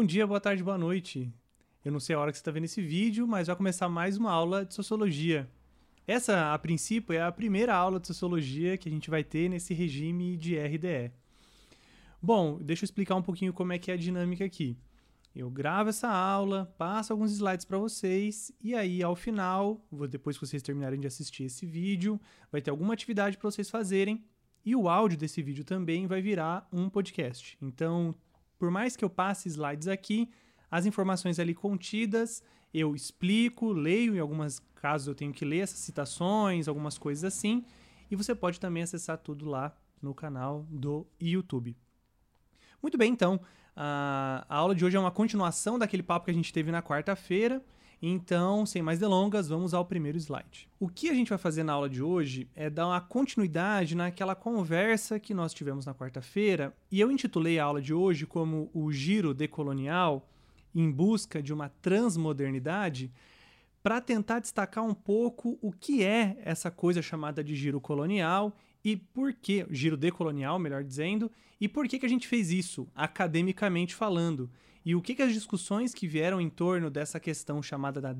Bom dia, boa tarde, boa noite. Eu não sei a hora que você está vendo esse vídeo, mas vai começar mais uma aula de sociologia. Essa, a princípio, é a primeira aula de sociologia que a gente vai ter nesse regime de RDE. Bom, deixa eu explicar um pouquinho como é que é a dinâmica aqui. Eu gravo essa aula, passo alguns slides para vocês e aí ao final, depois que vocês terminarem de assistir esse vídeo, vai ter alguma atividade para vocês fazerem e o áudio desse vídeo também vai virar um podcast. Então, por mais que eu passe slides aqui, as informações ali contidas eu explico, leio, em alguns casos eu tenho que ler essas citações, algumas coisas assim, e você pode também acessar tudo lá no canal do YouTube. Muito bem, então, a, a aula de hoje é uma continuação daquele papo que a gente teve na quarta-feira. Então, sem mais delongas, vamos ao primeiro slide. O que a gente vai fazer na aula de hoje é dar uma continuidade naquela conversa que nós tivemos na quarta-feira, e eu intitulei a aula de hoje como o giro decolonial em busca de uma transmodernidade, para tentar destacar um pouco o que é essa coisa chamada de giro colonial e por que, giro decolonial, melhor dizendo, e por que, que a gente fez isso, academicamente falando. E o que, que as discussões que vieram em torno dessa questão chamada da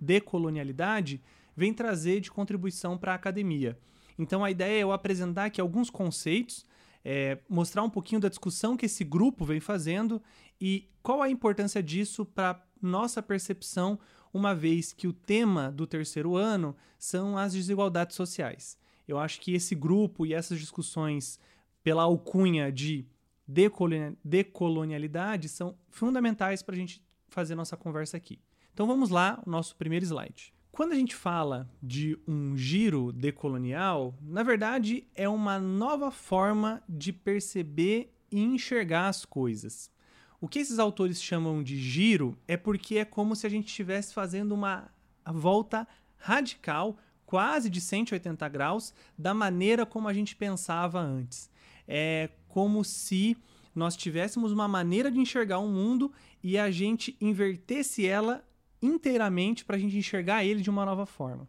decolonialidade vem trazer de contribuição para a academia. Então a ideia é eu apresentar aqui alguns conceitos, é, mostrar um pouquinho da discussão que esse grupo vem fazendo e qual a importância disso para nossa percepção, uma vez que o tema do terceiro ano são as desigualdades sociais. Eu acho que esse grupo e essas discussões pela alcunha de decolonialidade são fundamentais para a gente fazer nossa conversa aqui. Então vamos lá, o nosso primeiro slide. Quando a gente fala de um giro decolonial, na verdade é uma nova forma de perceber e enxergar as coisas. O que esses autores chamam de giro é porque é como se a gente estivesse fazendo uma volta radical quase de 180 graus da maneira como a gente pensava antes. É como se nós tivéssemos uma maneira de enxergar o um mundo e a gente invertesse ela inteiramente para a gente enxergar ele de uma nova forma.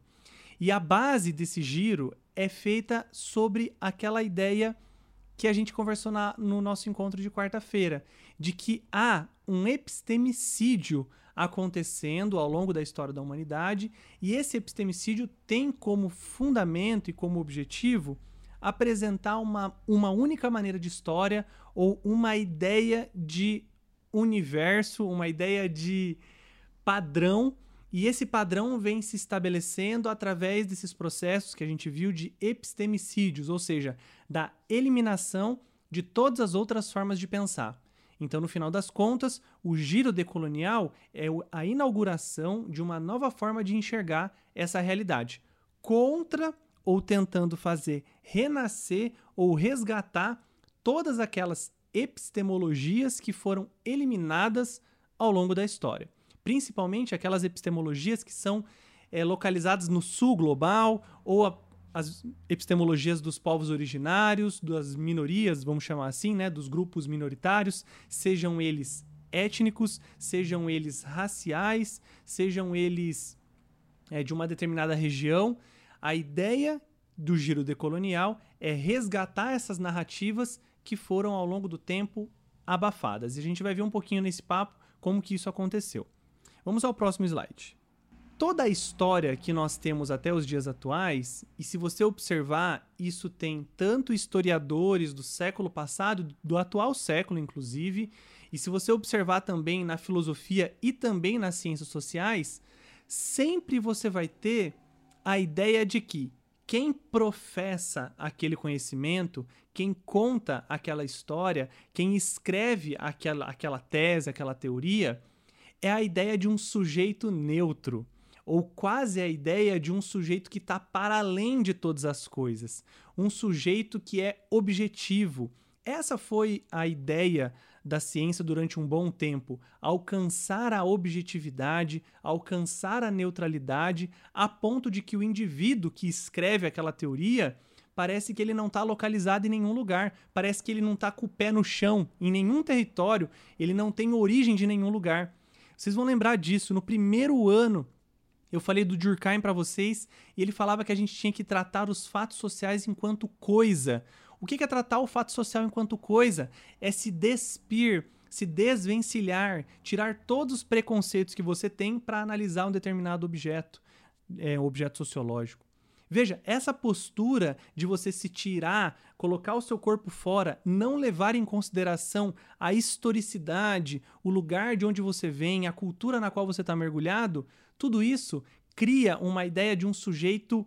E a base desse giro é feita sobre aquela ideia que a gente conversou na, no nosso encontro de quarta-feira, de que há um epistemicídio acontecendo ao longo da história da humanidade, e esse epistemicídio tem como fundamento e como objetivo apresentar uma, uma única maneira de história ou uma ideia de universo, uma ideia de padrão, e esse padrão vem se estabelecendo através desses processos que a gente viu de epistemicídios, ou seja, da eliminação de todas as outras formas de pensar. Então, no final das contas, o giro decolonial é a inauguração de uma nova forma de enxergar essa realidade, contra ou tentando fazer renascer ou resgatar todas aquelas epistemologias que foram eliminadas ao longo da história. Principalmente aquelas epistemologias que são é, localizadas no sul global ou a as epistemologias dos povos originários, das minorias, vamos chamar assim, né, dos grupos minoritários, sejam eles étnicos, sejam eles raciais, sejam eles é, de uma determinada região. A ideia do giro decolonial é resgatar essas narrativas que foram ao longo do tempo abafadas. E a gente vai ver um pouquinho nesse papo como que isso aconteceu. Vamos ao próximo slide toda a história que nós temos até os dias atuais, e se você observar, isso tem tanto historiadores do século passado, do atual século inclusive, e se você observar também na filosofia e também nas ciências sociais, sempre você vai ter a ideia de que quem professa aquele conhecimento, quem conta aquela história, quem escreve aquela, aquela tese, aquela teoria, é a ideia de um sujeito neutro ou quase a ideia de um sujeito que está para além de todas as coisas, um sujeito que é objetivo. Essa foi a ideia da ciência durante um bom tempo, alcançar a objetividade, alcançar a neutralidade, a ponto de que o indivíduo que escreve aquela teoria parece que ele não está localizado em nenhum lugar, parece que ele não está com o pé no chão, em nenhum território, ele não tem origem de nenhum lugar. Vocês vão lembrar disso, no primeiro ano eu falei do Durkheim para vocês e ele falava que a gente tinha que tratar os fatos sociais enquanto coisa. O que é tratar o fato social enquanto coisa? É se despir se desvencilhar, tirar todos os preconceitos que você tem para analisar um determinado objeto, é, objeto sociológico. Veja, essa postura de você se tirar, colocar o seu corpo fora, não levar em consideração a historicidade, o lugar de onde você vem, a cultura na qual você está mergulhado, tudo isso cria uma ideia de um sujeito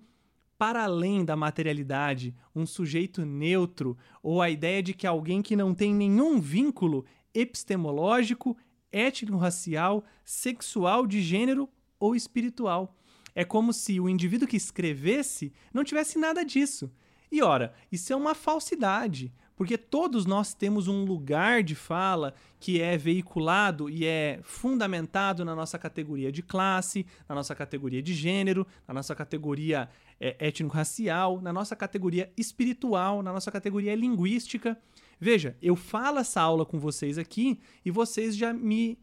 para além da materialidade, um sujeito neutro, ou a ideia de que alguém que não tem nenhum vínculo epistemológico, étnico-racial, sexual, de gênero ou espiritual. É como se o indivíduo que escrevesse não tivesse nada disso. E ora, isso é uma falsidade, porque todos nós temos um lugar de fala que é veiculado e é fundamentado na nossa categoria de classe, na nossa categoria de gênero, na nossa categoria é, étnico-racial, na nossa categoria espiritual, na nossa categoria linguística. Veja, eu falo essa aula com vocês aqui e vocês já me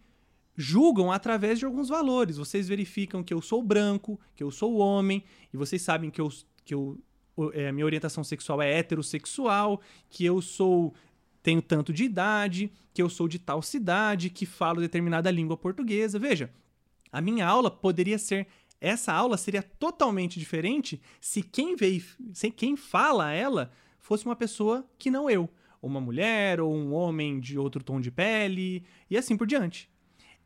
julgam através de alguns valores. Vocês verificam que eu sou branco, que eu sou homem, e vocês sabem que eu, que eu é, minha orientação sexual é heterossexual, que eu sou tenho tanto de idade, que eu sou de tal cidade, que falo determinada língua portuguesa. Veja, a minha aula poderia ser essa aula seria totalmente diferente se quem veio, se quem fala ela fosse uma pessoa que não eu, uma mulher ou um homem de outro tom de pele e assim por diante.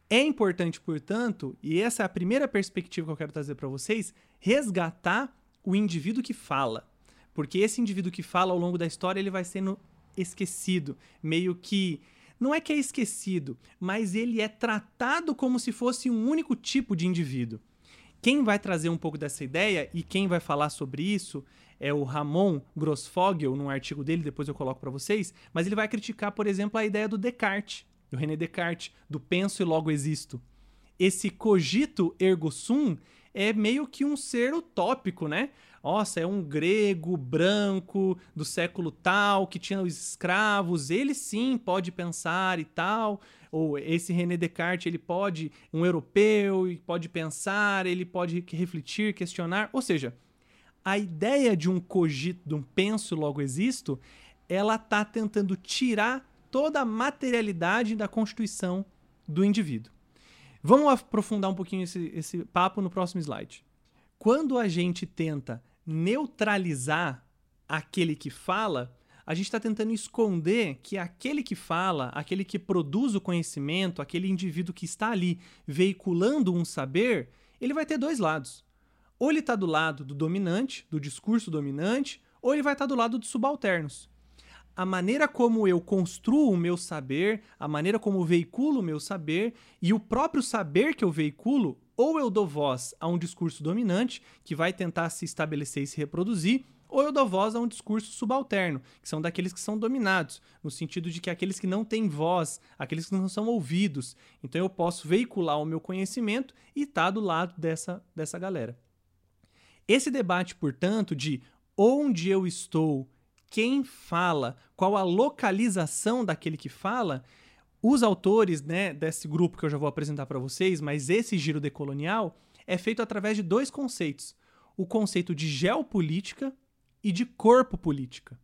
É importante, portanto, e essa é a primeira perspectiva que eu quero trazer para vocês, resgatar o indivíduo que fala. Porque esse indivíduo que fala ao longo da história, ele vai sendo esquecido, meio que não é que é esquecido, mas ele é tratado como se fosse um único tipo de indivíduo. Quem vai trazer um pouco dessa ideia e quem vai falar sobre isso é o Ramon Grossfogel, num artigo dele, depois eu coloco para vocês, mas ele vai criticar, por exemplo, a ideia do Descartes do René Descartes, do penso e logo existo. Esse cogito ergo sum é meio que um ser utópico, né? Nossa, é um grego branco do século tal que tinha os escravos, ele sim pode pensar e tal. Ou esse René Descartes, ele pode, um europeu, pode pensar, ele pode refletir, questionar. Ou seja, a ideia de um cogito, de um penso logo existo, ela tá tentando tirar toda a materialidade da constituição do indivíduo. Vamos aprofundar um pouquinho esse, esse papo no próximo slide. Quando a gente tenta neutralizar aquele que fala, a gente está tentando esconder que aquele que fala, aquele que produz o conhecimento, aquele indivíduo que está ali veiculando um saber, ele vai ter dois lados. Ou ele está do lado do dominante, do discurso dominante, ou ele vai estar tá do lado dos subalternos a maneira como eu construo o meu saber, a maneira como veiculo o meu saber e o próprio saber que eu veiculo, ou eu dou voz a um discurso dominante que vai tentar se estabelecer e se reproduzir, ou eu dou voz a um discurso subalterno, que são daqueles que são dominados, no sentido de que aqueles que não têm voz, aqueles que não são ouvidos. Então eu posso veicular o meu conhecimento e estar tá do lado dessa, dessa galera. Esse debate, portanto, de onde eu estou quem fala, qual a localização daquele que fala, os autores né, desse grupo que eu já vou apresentar para vocês, mas esse giro decolonial é feito através de dois conceitos: o conceito de geopolítica e de corpo política.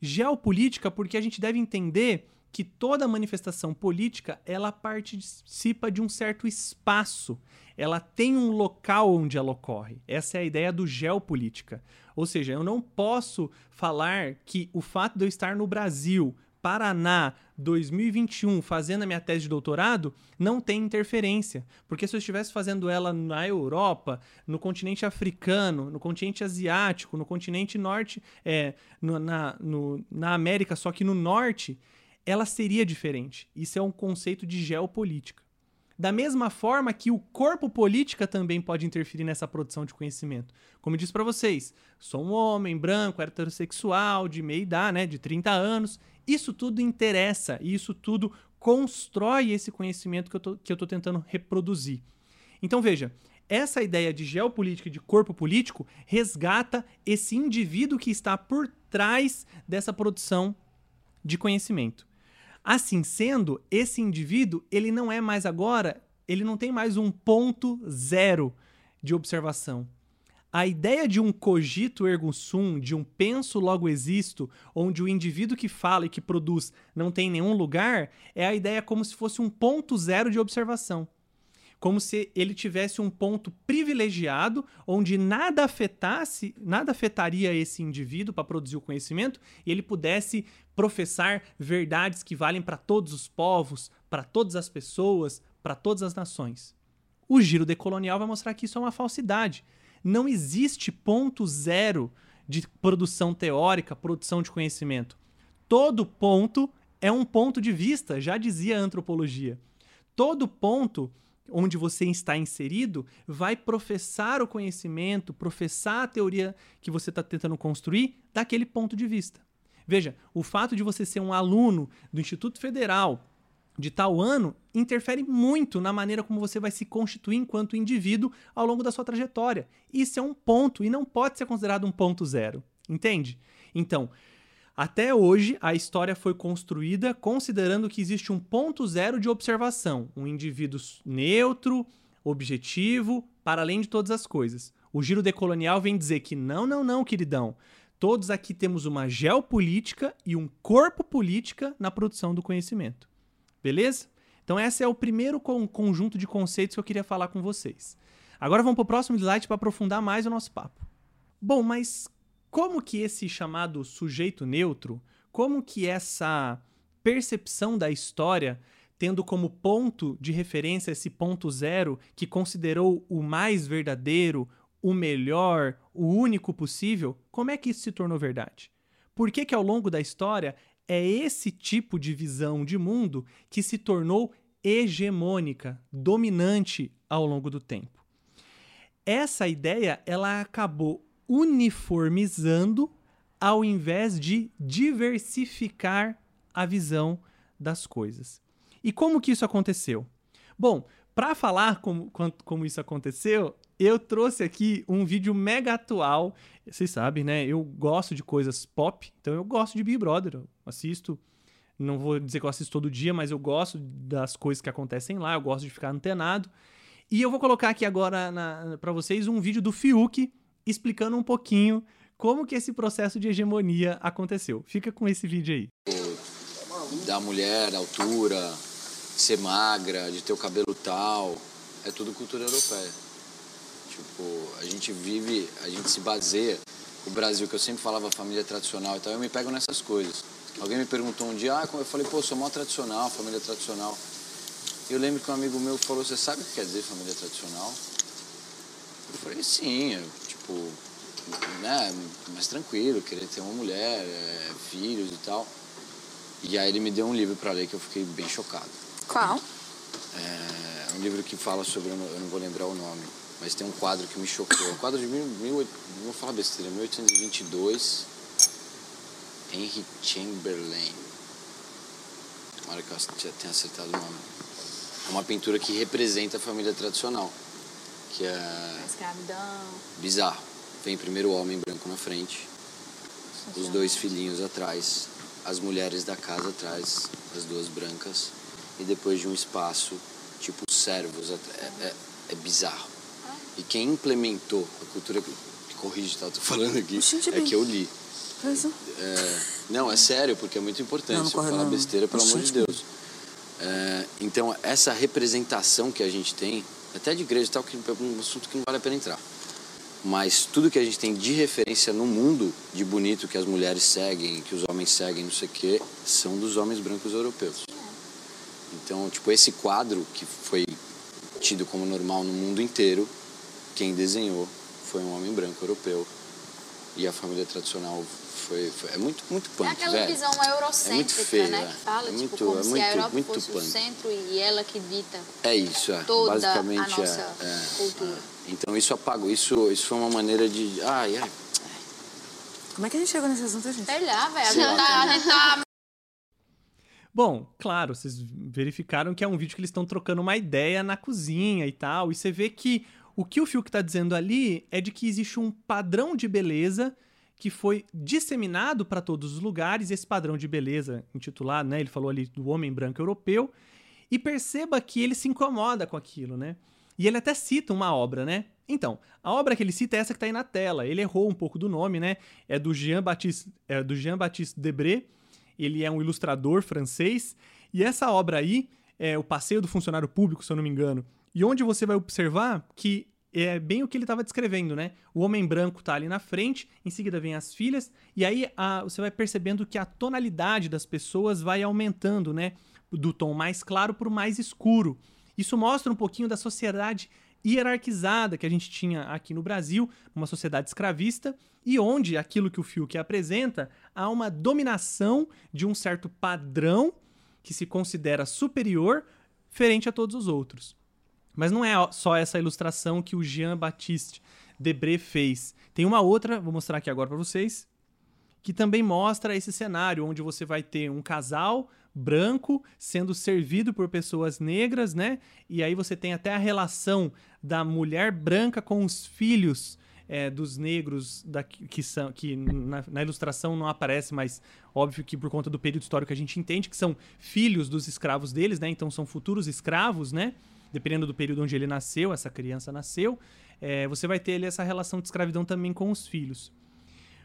Geopolítica, porque a gente deve entender que toda manifestação política ela participa de um certo espaço, ela tem um local onde ela ocorre. Essa é a ideia do geopolítica. Ou seja, eu não posso falar que o fato de eu estar no Brasil, Paraná, 2021, fazendo a minha tese de doutorado, não tem interferência. Porque se eu estivesse fazendo ela na Europa, no continente africano, no continente asiático, no continente norte, é, no, na, no, na América, só que no norte, ela seria diferente. Isso é um conceito de geopolítica. Da mesma forma que o corpo política também pode interferir nessa produção de conhecimento. Como eu disse para vocês, sou um homem branco, heterossexual, de meia idade, né, de 30 anos. Isso tudo interessa e isso tudo constrói esse conhecimento que eu tô, que eu tô tentando reproduzir. Então veja, essa ideia de geopolítica e de corpo político resgata esse indivíduo que está por trás dessa produção de conhecimento. Assim sendo, esse indivíduo, ele não é mais agora, ele não tem mais um ponto zero de observação. A ideia de um cogito ergo sum, de um penso logo existo, onde o indivíduo que fala e que produz não tem nenhum lugar, é a ideia como se fosse um ponto zero de observação. Como se ele tivesse um ponto privilegiado onde nada afetasse, nada afetaria esse indivíduo para produzir o conhecimento e ele pudesse professar verdades que valem para todos os povos, para todas as pessoas, para todas as nações. O giro decolonial vai mostrar que isso é uma falsidade não existe ponto zero de produção teórica, produção de conhecimento. Todo ponto é um ponto de vista, já dizia a antropologia. Todo ponto onde você está inserido vai professar o conhecimento, professar a teoria que você está tentando construir daquele ponto de vista. Veja, o fato de você ser um aluno do Instituto Federal de tal ano interfere muito na maneira como você vai se constituir enquanto indivíduo ao longo da sua trajetória. Isso é um ponto e não pode ser considerado um ponto zero, entende? Então, até hoje, a história foi construída considerando que existe um ponto zero de observação, um indivíduo neutro, objetivo, para além de todas as coisas. O giro decolonial vem dizer que não, não, não, queridão. Todos aqui temos uma geopolítica e um corpo política na produção do conhecimento. Beleza? Então, esse é o primeiro conjunto de conceitos que eu queria falar com vocês. Agora vamos para o próximo slide para aprofundar mais o nosso papo. Bom, mas como que esse chamado sujeito neutro, como que essa percepção da história, tendo como ponto de referência esse ponto zero que considerou o mais verdadeiro, o melhor, o único possível, como é que isso se tornou verdade? Por que, que ao longo da história é esse tipo de visão de mundo que se tornou hegemônica, dominante ao longo do tempo. Essa ideia ela acabou uniformizando ao invés de diversificar a visão das coisas. E como que isso aconteceu? Bom, para falar como, como isso aconteceu, eu trouxe aqui um vídeo mega atual. Vocês sabem, né? Eu gosto de coisas pop, então eu gosto de Big Brother. Eu assisto, não vou dizer que eu assisto todo dia, mas eu gosto das coisas que acontecem lá, eu gosto de ficar antenado. E eu vou colocar aqui agora para vocês um vídeo do Fiuk explicando um pouquinho como que esse processo de hegemonia aconteceu. Fica com esse vídeo aí. Da mulher, da altura, ser magra, de ter o cabelo tal, é tudo cultura europeia. Tipo, a gente vive, a gente se baseia. O Brasil, que eu sempre falava família tradicional e tal, eu me pego nessas coisas. Alguém me perguntou um dia, ah, eu falei, pô, sou mó tradicional, família tradicional. Eu lembro que um amigo meu falou, você sabe o que quer dizer família tradicional? Eu falei, sim, tipo, né, mais tranquilo, querer ter uma mulher, é, filhos e tal. E aí ele me deu um livro para ler que eu fiquei bem chocado. Qual? É um livro que fala sobre, eu não, eu não vou lembrar o nome, mas tem um quadro que me chocou. Um quadro de mil, mil, vou falar besteira, 1822, Henry Chamberlain. Tomara que eu tenha acertado o nome. É uma pintura que representa a família tradicional. Que é. A escravidão. Bizarro. Vem primeiro o homem branco na frente, os dois filhinhos atrás, as mulheres da casa atrás, as duas brancas, e depois de um espaço, tipo servos. É, é, é bizarro. E quem implementou a cultura. Corrige, tá? Tô falando aqui. É que eu li. É, não, é sério, porque é muito importante. Não, não Se eu falar besteira, pelo amor de Deus. É, então, essa representação que a gente tem, até de igreja e tal, que é um assunto que não vale a pena entrar. Mas tudo que a gente tem de referência no mundo de bonito que as mulheres seguem, que os homens seguem, não sei o quê, são dos homens brancos europeus. Então, tipo, esse quadro que foi tido como normal no mundo inteiro, quem desenhou foi um homem branco europeu. E a família tradicional foi, foi é muito muito punk, É aquela velho. visão eurocêntrica, é muito feio, né? Que fala é tipo muito, como é se muito, a Europa muito fosse punk. o centro e ela que dita É isso, é. toda Basicamente a nossa é, é, cultura. é. Então isso apagou, isso, isso foi uma maneira de. Ai, ai. Como é que a gente chegou nesse assunto, gente? Sei lá, velho. A Sei gente lá. tá, a gente tá Bom, claro, vocês verificaram que é um vídeo que eles estão trocando uma ideia na cozinha e tal, e você vê que o que o Fiuk está dizendo ali é de que existe um padrão de beleza que foi disseminado para todos os lugares, esse padrão de beleza intitulado, né, ele falou ali do homem branco europeu, e perceba que ele se incomoda com aquilo, né? E ele até cita uma obra, né? Então, a obra que ele cita é essa que está aí na tela. Ele errou um pouco do nome, né? É do Jean-Baptiste é do Jean -Baptiste Debré. Ele é um ilustrador francês. E essa obra aí é o Passeio do Funcionário Público, se eu não me engano. E onde você vai observar que é bem o que ele estava descrevendo, né? O homem branco está ali na frente, em seguida vem as filhas, e aí a, você vai percebendo que a tonalidade das pessoas vai aumentando, né? Do tom mais claro para o mais escuro. Isso mostra um pouquinho da sociedade hierarquizada que a gente tinha aqui no Brasil, uma sociedade escravista, e onde aquilo que o Fiuk apresenta há uma dominação de um certo padrão que se considera superior frente a todos os outros. Mas não é só essa ilustração que o Jean-Baptiste Debré fez. Tem uma outra, vou mostrar aqui agora para vocês, que também mostra esse cenário onde você vai ter um casal branco sendo servido por pessoas negras, né? E aí você tem até a relação da mulher branca com os filhos é, dos negros da, que são que na, na, ilustração não aparece, mas óbvio que por conta do período histórico a gente entende que são filhos dos escravos deles, né? Então são futuros escravos, né? Dependendo do período onde ele nasceu, essa criança nasceu, é, você vai ter ali essa relação de escravidão também com os filhos.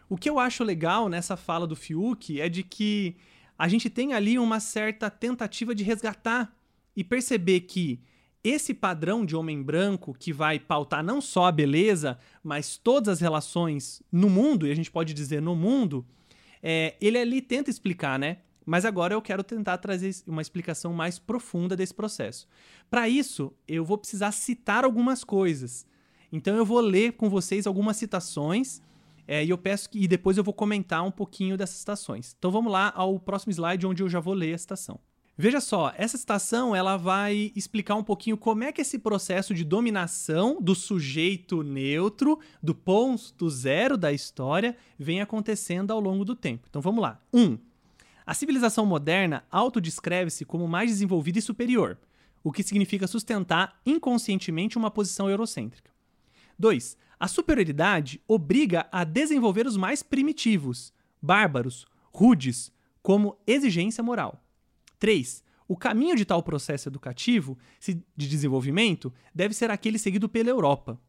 O que eu acho legal nessa fala do Fiuk é de que a gente tem ali uma certa tentativa de resgatar e perceber que esse padrão de homem branco que vai pautar não só a beleza, mas todas as relações no mundo, e a gente pode dizer no mundo, é, ele ali tenta explicar, né? Mas agora eu quero tentar trazer uma explicação mais profunda desse processo. Para isso, eu vou precisar citar algumas coisas. Então eu vou ler com vocês algumas citações é, e eu peço que e depois eu vou comentar um pouquinho dessas citações. Então vamos lá ao próximo slide onde eu já vou ler a citação. Veja só, essa citação ela vai explicar um pouquinho como é que esse processo de dominação do sujeito neutro, do ponto zero da história, vem acontecendo ao longo do tempo. Então vamos lá. 1. Um, a civilização moderna autodescreve-se como mais desenvolvida e superior, o que significa sustentar inconscientemente uma posição eurocêntrica. 2. A superioridade obriga a desenvolver os mais primitivos, bárbaros, rudes, como exigência moral. 3. O caminho de tal processo educativo de desenvolvimento deve ser aquele seguido pela Europa.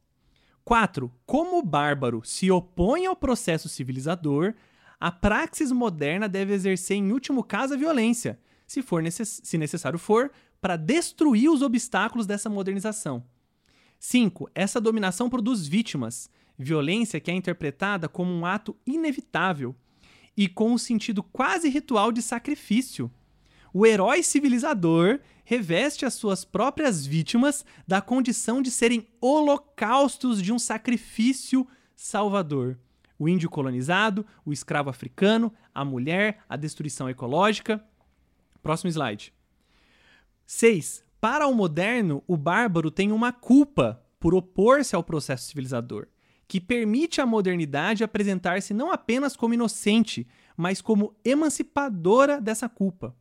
4. Como o bárbaro se opõe ao processo civilizador, a praxis moderna deve exercer, em último caso, a violência, se, for necess se necessário for, para destruir os obstáculos dessa modernização. 5. Essa dominação produz vítimas, violência que é interpretada como um ato inevitável e com um sentido quase ritual de sacrifício. O herói civilizador reveste as suas próprias vítimas da condição de serem holocaustos de um sacrifício salvador o índio colonizado, o escravo africano, a mulher, a destruição ecológica. Próximo slide. 6. Para o moderno, o bárbaro tem uma culpa por opor-se ao processo civilizador, que permite à modernidade apresentar-se não apenas como inocente, mas como emancipadora dessa culpa.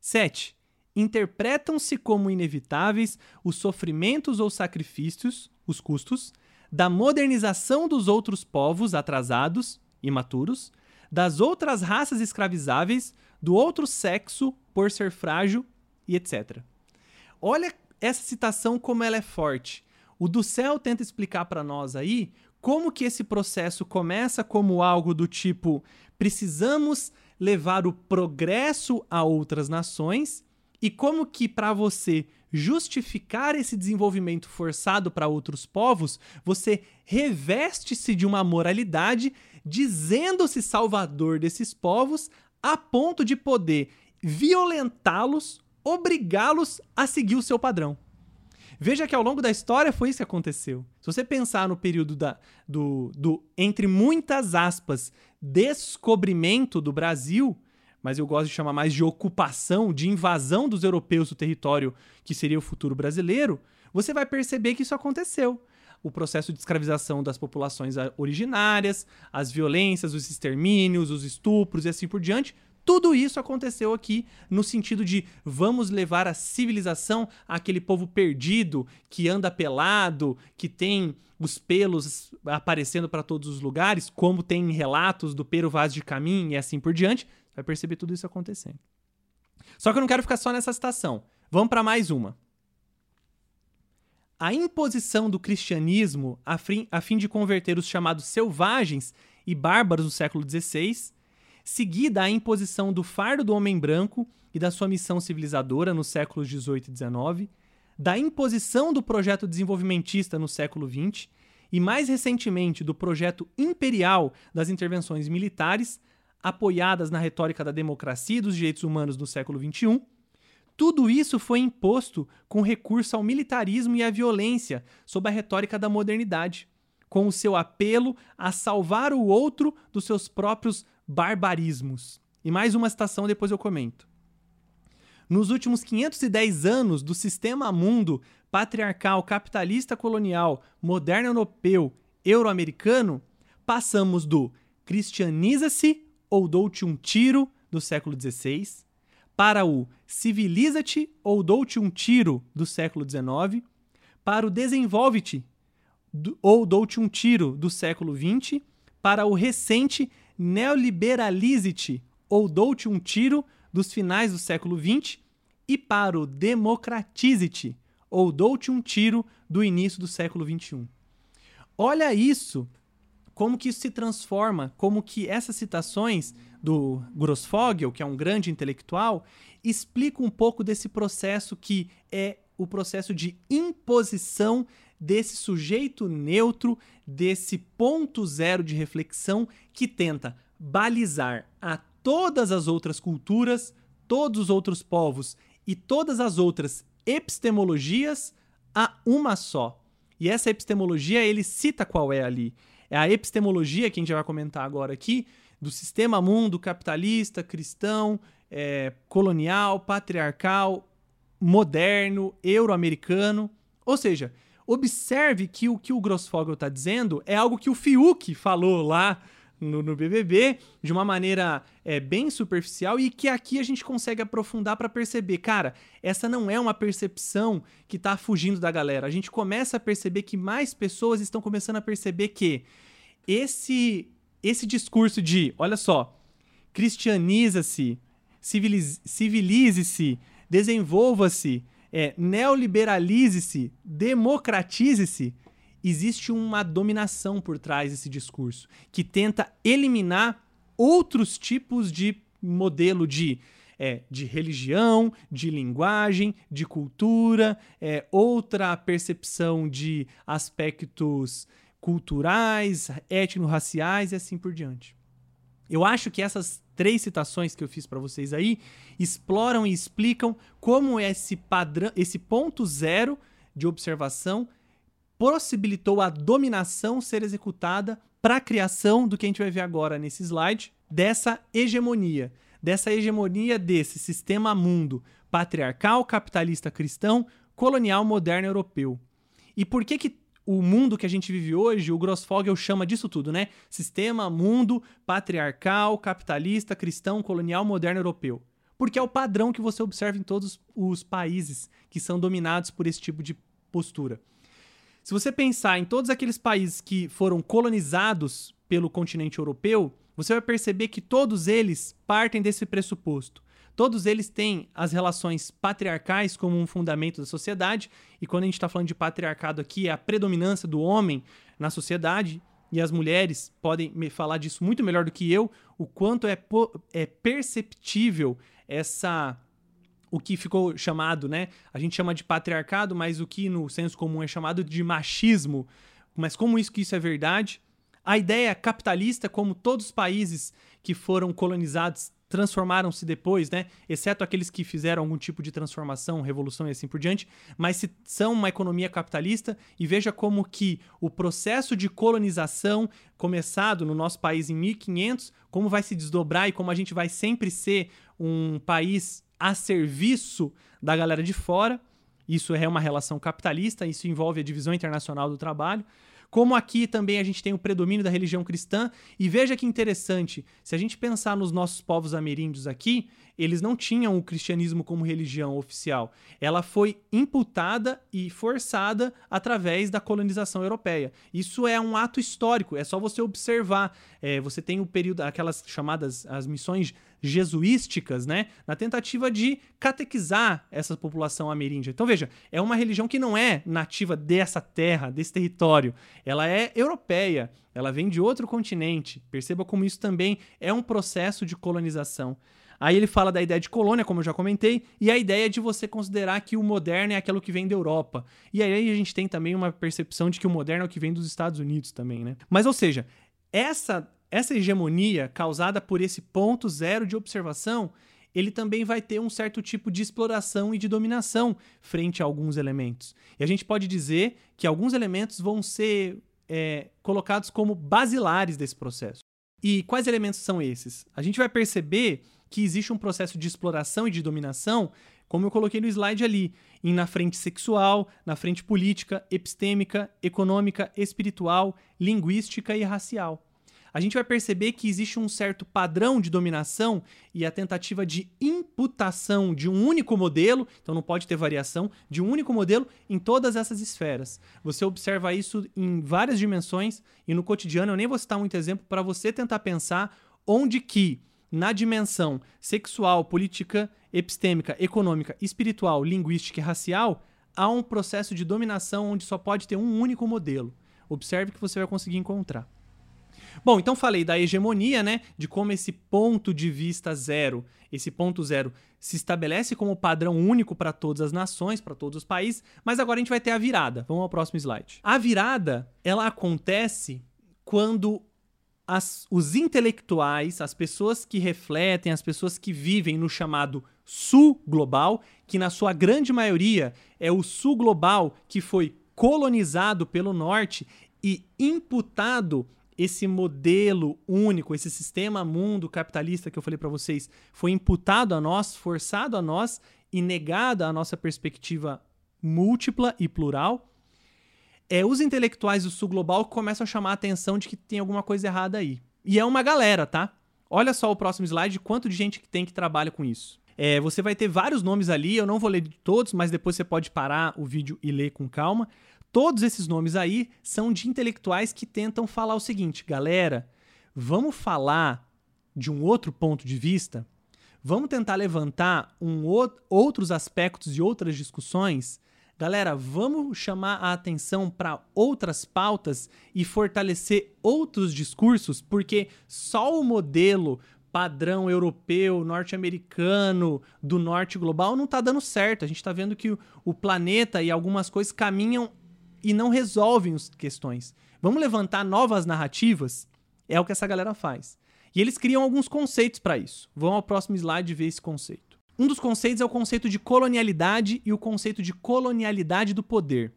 7. Interpretam-se como inevitáveis os sofrimentos ou sacrifícios, os custos, da modernização dos outros povos atrasados, imaturos, das outras raças escravizáveis, do outro sexo por ser frágil e etc. Olha essa citação como ela é forte. O do céu tenta explicar para nós aí como que esse processo começa como algo do tipo precisamos levar o progresso a outras nações e como que para você justificar esse desenvolvimento forçado para outros povos, você reveste-se de uma moralidade, dizendo-se salvador desses povos, a ponto de poder violentá-los, obrigá-los a seguir o seu padrão. Veja que ao longo da história foi isso que aconteceu. Se você pensar no período da, do, do, entre muitas aspas, descobrimento do Brasil, mas eu gosto de chamar mais de ocupação, de invasão dos europeus do território que seria o futuro brasileiro, você vai perceber que isso aconteceu. O processo de escravização das populações originárias, as violências, os extermínios, os estupros e assim por diante, tudo isso aconteceu aqui no sentido de vamos levar a civilização àquele povo perdido que anda pelado, que tem os pelos aparecendo para todos os lugares, como tem relatos do Pero Vaz de Caminho e assim por diante. Vai perceber tudo isso acontecendo. Só que eu não quero ficar só nessa citação. Vamos para mais uma. a imposição do cristianismo a fim, a fim de converter os chamados selvagens e bárbaros do século XVI, seguida a imposição do fardo do homem branco e da sua missão civilizadora nos séculos XVIII e XIX, da imposição do projeto desenvolvimentista no século XX e, mais recentemente, do projeto imperial das intervenções militares, apoiadas na retórica da democracia e dos direitos humanos no século XXI, tudo isso foi imposto com recurso ao militarismo e à violência, sob a retórica da modernidade, com o seu apelo a salvar o outro dos seus próprios barbarismos. E mais uma citação, depois eu comento. Nos últimos 510 anos do sistema mundo patriarcal, capitalista colonial, moderno europeu, euro-americano, passamos do cristianiza-se ou dou-te um tiro do século XVI para o civiliza-te ou dou-te um tiro do século XIX, para o desenvolve-te ou dou-te um tiro do século XX, para o recente neoliberalize-te ou dou-te um tiro dos finais do século XX e para o democratize-te ou dou-te um tiro do início do século XXI. Olha isso, como que isso se transforma, como que essas citações do Grossfogel, que é um grande intelectual, explica um pouco desse processo que é o processo de imposição desse sujeito neutro, desse ponto zero de reflexão que tenta balizar a todas as outras culturas, todos os outros povos e todas as outras epistemologias a uma só. E essa epistemologia ele cita qual é ali. É a epistemologia que a gente vai comentar agora aqui do sistema mundo capitalista, cristão, é, colonial, patriarcal, moderno, euro-americano. Ou seja, observe que o que o Grossfogel está dizendo é algo que o Fiuk falou lá no, no BBB de uma maneira é, bem superficial e que aqui a gente consegue aprofundar para perceber, cara, essa não é uma percepção que está fugindo da galera. A gente começa a perceber que mais pessoas estão começando a perceber que esse esse discurso de, olha só, cristianiza-se, civilize-se, desenvolva-se, é, neoliberalize-se, democratize-se, existe uma dominação por trás desse discurso que tenta eliminar outros tipos de modelo de é, de religião, de linguagem, de cultura, é, outra percepção de aspectos culturais, étnico-raciais e assim por diante. Eu acho que essas três citações que eu fiz para vocês aí exploram e explicam como esse padrão, esse ponto zero de observação possibilitou a dominação ser executada para a criação do que a gente vai ver agora nesse slide, dessa hegemonia, dessa hegemonia desse sistema mundo patriarcal, capitalista cristão, colonial moderno europeu. E por que que o mundo que a gente vive hoje, o Grossfogel chama disso tudo, né? Sistema, mundo, patriarcal, capitalista, cristão, colonial, moderno europeu. Porque é o padrão que você observa em todos os países que são dominados por esse tipo de postura. Se você pensar em todos aqueles países que foram colonizados pelo continente europeu, você vai perceber que todos eles partem desse pressuposto. Todos eles têm as relações patriarcais como um fundamento da sociedade, e quando a gente está falando de patriarcado aqui, é a predominância do homem na sociedade, e as mulheres podem me falar disso muito melhor do que eu, o quanto é, é perceptível essa o que ficou chamado, né? A gente chama de patriarcado, mas o que no senso comum é chamado de machismo. Mas como isso que isso é verdade? A ideia capitalista, como todos os países que foram colonizados transformaram-se depois, né? Exceto aqueles que fizeram algum tipo de transformação, revolução e assim por diante, mas se são uma economia capitalista e veja como que o processo de colonização começado no nosso país em 1500, como vai se desdobrar e como a gente vai sempre ser um país a serviço da galera de fora. Isso é uma relação capitalista, isso envolve a divisão internacional do trabalho. Como aqui também a gente tem o predomínio da religião cristã, e veja que interessante, se a gente pensar nos nossos povos ameríndios aqui, eles não tinham o cristianismo como religião oficial. Ela foi imputada e forçada através da colonização europeia. Isso é um ato histórico, é só você observar. É, você tem o período, aquelas chamadas as missões jesuísticas, né? Na tentativa de catequizar essa população ameríndia. Então veja, é uma religião que não é nativa dessa terra, desse território. Ela é europeia, ela vem de outro continente. Perceba como isso também é um processo de colonização. Aí ele fala da ideia de colônia, como eu já comentei, e a ideia de você considerar que o moderno é aquilo que vem da Europa. E aí a gente tem também uma percepção de que o moderno é o que vem dos Estados Unidos também, né? Mas, ou seja, essa essa hegemonia causada por esse ponto zero de observação, ele também vai ter um certo tipo de exploração e de dominação frente a alguns elementos. E a gente pode dizer que alguns elementos vão ser é, colocados como basilares desse processo. E quais elementos são esses? A gente vai perceber que existe um processo de exploração e de dominação, como eu coloquei no slide ali, em na frente sexual, na frente política, epistêmica, econômica, espiritual, linguística e racial a gente vai perceber que existe um certo padrão de dominação e a tentativa de imputação de um único modelo, então não pode ter variação, de um único modelo em todas essas esferas. Você observa isso em várias dimensões e no cotidiano, eu nem vou citar muito exemplo para você tentar pensar onde que na dimensão sexual, política, epistêmica, econômica, espiritual, linguística e racial, há um processo de dominação onde só pode ter um único modelo. Observe que você vai conseguir encontrar. Bom, então falei da hegemonia, né? De como esse ponto de vista zero, esse ponto zero, se estabelece como padrão único para todas as nações, para todos os países, mas agora a gente vai ter a virada. Vamos ao próximo slide. A virada, ela acontece quando as, os intelectuais, as pessoas que refletem, as pessoas que vivem no chamado sul global, que na sua grande maioria é o sul global que foi colonizado pelo norte e imputado esse modelo único, esse sistema mundo capitalista que eu falei para vocês, foi imputado a nós, forçado a nós e negado a nossa perspectiva múltipla e plural, é os intelectuais do sul global começam a chamar a atenção de que tem alguma coisa errada aí. E é uma galera, tá? Olha só o próximo slide, quanto de gente que tem que trabalha com isso. É, você vai ter vários nomes ali, eu não vou ler de todos, mas depois você pode parar o vídeo e ler com calma. Todos esses nomes aí são de intelectuais que tentam falar o seguinte, galera, vamos falar de um outro ponto de vista? Vamos tentar levantar um outros aspectos e outras discussões? Galera, vamos chamar a atenção para outras pautas e fortalecer outros discursos, porque só o modelo padrão europeu, norte-americano, do norte global não está dando certo. A gente está vendo que o, planeta e algumas coisas caminham e não resolvem as questões. Vamos levantar novas narrativas? É o que essa galera faz. E eles criam alguns conceitos para isso. Vamos ao próximo slide ver esse conceito. Um dos conceitos é o conceito de colonialidade e o conceito de colonialidade do poder.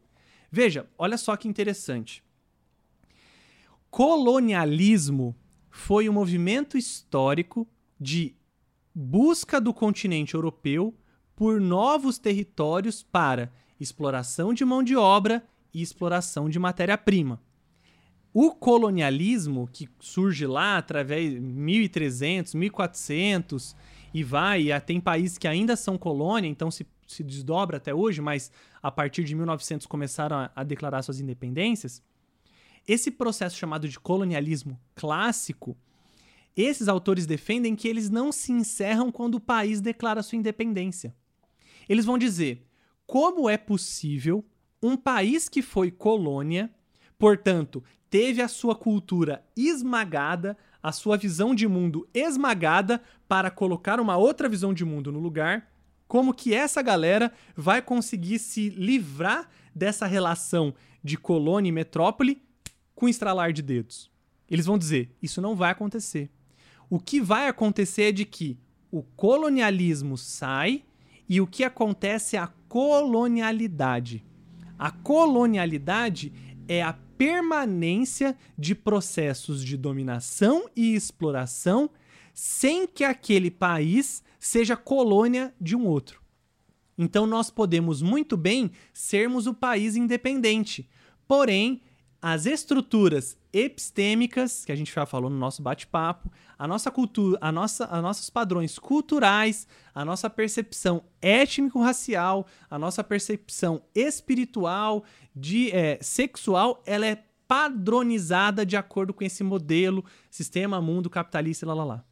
Veja, olha só que interessante. Colonialismo foi um movimento histórico de busca do continente europeu por novos territórios para exploração de mão de obra e exploração de matéria-prima. O colonialismo, que surge lá através de 1300, 1400 e vai, e tem países que ainda são colônia, então se, se desdobra até hoje, mas a partir de 1900 começaram a, a declarar suas independências. Esse processo chamado de colonialismo clássico, esses autores defendem que eles não se encerram quando o país declara sua independência. Eles vão dizer como é possível um país que foi colônia, portanto, teve a sua cultura esmagada, a sua visão de mundo esmagada para colocar uma outra visão de mundo no lugar, como que essa galera vai conseguir se livrar dessa relação de colônia e metrópole com estralar de dedos? Eles vão dizer: isso não vai acontecer. O que vai acontecer é de que o colonialismo sai e o que acontece é a colonialidade. A colonialidade é a permanência de processos de dominação e exploração sem que aquele país seja colônia de um outro. Então nós podemos muito bem sermos o país independente, porém as estruturas epistêmicas, que a gente já falou no nosso bate-papo, a nossa cultura, a nossa, a nossos padrões culturais, a nossa percepção étnico-racial, a nossa percepção espiritual, de é, sexual, ela é padronizada de acordo com esse modelo, sistema, mundo capitalista, lá, lá, lá.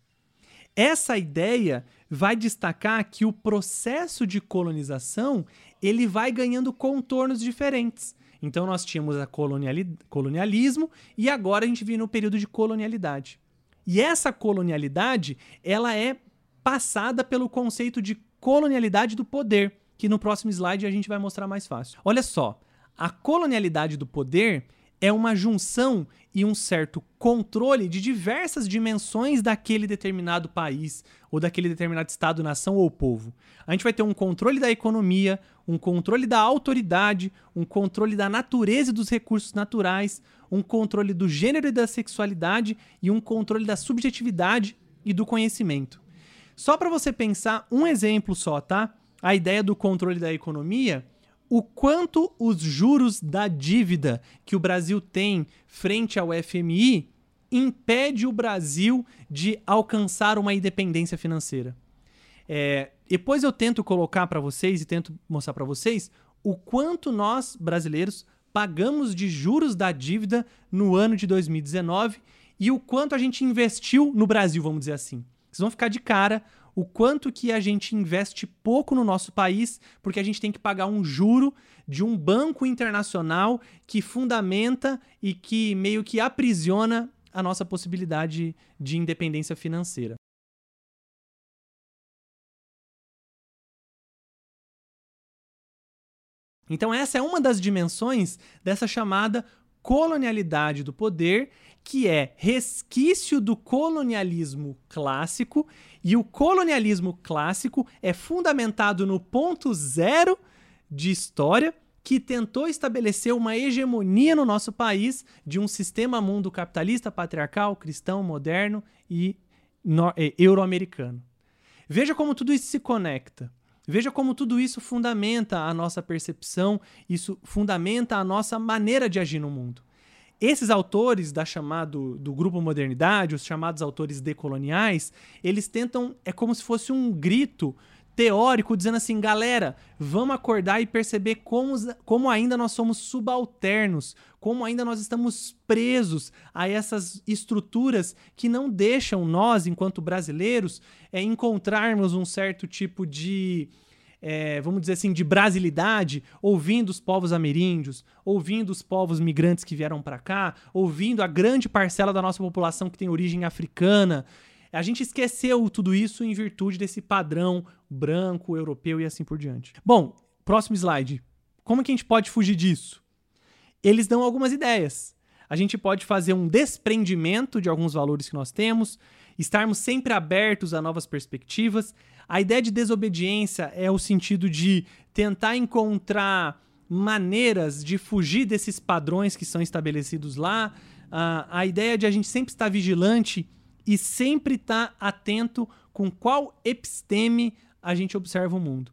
Essa ideia vai destacar que o processo de colonização ele vai ganhando contornos diferentes. Então nós tínhamos a coloniali colonialismo e agora a gente vive no período de colonialidade. E essa colonialidade, ela é passada pelo conceito de colonialidade do poder, que no próximo slide a gente vai mostrar mais fácil. Olha só, a colonialidade do poder é uma junção e um certo controle de diversas dimensões daquele determinado país ou daquele determinado estado, nação ou povo. A gente vai ter um controle da economia, um controle da autoridade, um controle da natureza e dos recursos naturais, um controle do gênero e da sexualidade e um controle da subjetividade e do conhecimento. Só para você pensar um exemplo só, tá? A ideia do controle da economia o quanto os juros da dívida que o Brasil tem frente ao FMI impede o Brasil de alcançar uma independência financeira. É, depois eu tento colocar para vocês e tento mostrar para vocês o quanto nós, brasileiros, pagamos de juros da dívida no ano de 2019 e o quanto a gente investiu no Brasil, vamos dizer assim. Vocês vão ficar de cara o quanto que a gente investe pouco no nosso país, porque a gente tem que pagar um juro de um banco internacional que fundamenta e que meio que aprisiona a nossa possibilidade de independência financeira. Então, essa é uma das dimensões dessa chamada colonialidade do poder, que é resquício do colonialismo clássico, e o colonialismo clássico é fundamentado no ponto zero de história que tentou estabelecer uma hegemonia no nosso país de um sistema mundo capitalista, patriarcal, cristão, moderno e euro-americano. Veja como tudo isso se conecta. Veja como tudo isso fundamenta a nossa percepção, isso fundamenta a nossa maneira de agir no mundo. Esses autores da chamado do grupo modernidade, os chamados autores decoloniais, eles tentam é como se fosse um grito teórico dizendo assim, galera, vamos acordar e perceber como, como ainda nós somos subalternos, como ainda nós estamos presos a essas estruturas que não deixam nós, enquanto brasileiros, é, encontrarmos um certo tipo de é, vamos dizer assim, de brasilidade, ouvindo os povos ameríndios, ouvindo os povos migrantes que vieram para cá, ouvindo a grande parcela da nossa população que tem origem africana. A gente esqueceu tudo isso em virtude desse padrão branco, europeu e assim por diante. Bom, próximo slide. Como que a gente pode fugir disso? Eles dão algumas ideias. A gente pode fazer um desprendimento de alguns valores que nós temos, estarmos sempre abertos a novas perspectivas. A ideia de desobediência é o sentido de tentar encontrar maneiras de fugir desses padrões que são estabelecidos lá. Uh, a ideia de a gente sempre estar vigilante e sempre estar atento com qual episteme a gente observa o mundo.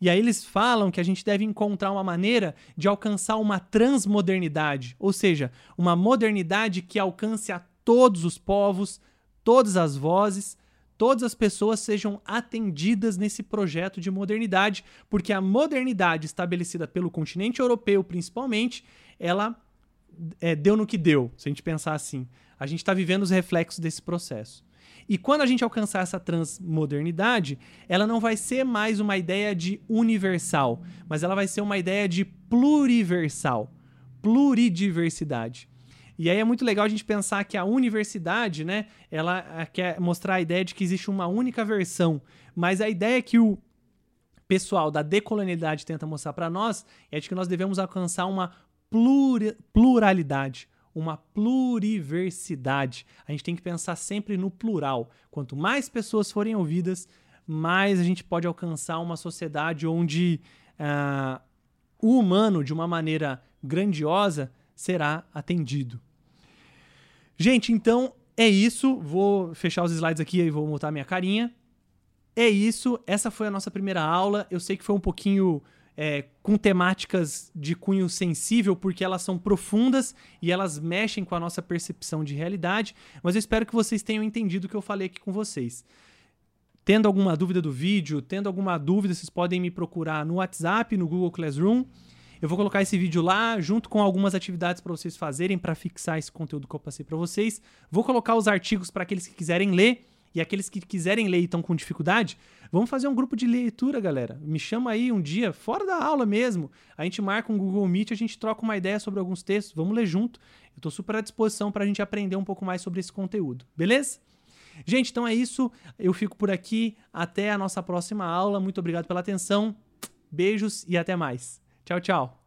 E aí eles falam que a gente deve encontrar uma maneira de alcançar uma transmodernidade, ou seja, uma modernidade que alcance a todos os povos, todas as vozes, todas as pessoas sejam atendidas nesse projeto de modernidade, porque a modernidade estabelecida pelo continente europeu, principalmente, ela é, deu no que deu, se a gente pensar assim. A gente está vivendo os reflexos desse processo. E quando a gente alcançar essa transmodernidade, ela não vai ser mais uma ideia de universal, mas ela vai ser uma ideia de pluriversal, pluridiversidade. E aí é muito legal a gente pensar que a universidade, né, ela eh, quer mostrar a ideia de que existe uma única versão, mas a ideia que o pessoal da decolonialidade tenta mostrar para nós é de que nós devemos alcançar uma pluralidade, uma pluriversidade. A gente tem que pensar sempre no plural. Quanto mais pessoas forem ouvidas, mais a gente pode alcançar uma sociedade onde uh, o humano, de uma maneira grandiosa, será atendido. Gente, então é isso. Vou fechar os slides aqui e vou montar minha carinha. É isso. Essa foi a nossa primeira aula. Eu sei que foi um pouquinho é, com temáticas de cunho sensível, porque elas são profundas e elas mexem com a nossa percepção de realidade. Mas eu espero que vocês tenham entendido o que eu falei aqui com vocês. Tendo alguma dúvida do vídeo, tendo alguma dúvida, vocês podem me procurar no WhatsApp, no Google Classroom. Eu vou colocar esse vídeo lá, junto com algumas atividades para vocês fazerem para fixar esse conteúdo que eu passei para vocês. Vou colocar os artigos para aqueles que quiserem ler e aqueles que quiserem ler e estão com dificuldade. Vamos fazer um grupo de leitura, galera. Me chama aí um dia, fora da aula mesmo. A gente marca um Google Meet, a gente troca uma ideia sobre alguns textos. Vamos ler junto. Eu estou super à disposição para a gente aprender um pouco mais sobre esse conteúdo. Beleza? Gente, então é isso. Eu fico por aqui. Até a nossa próxima aula. Muito obrigado pela atenção. Beijos e até mais. Tchau, tchau.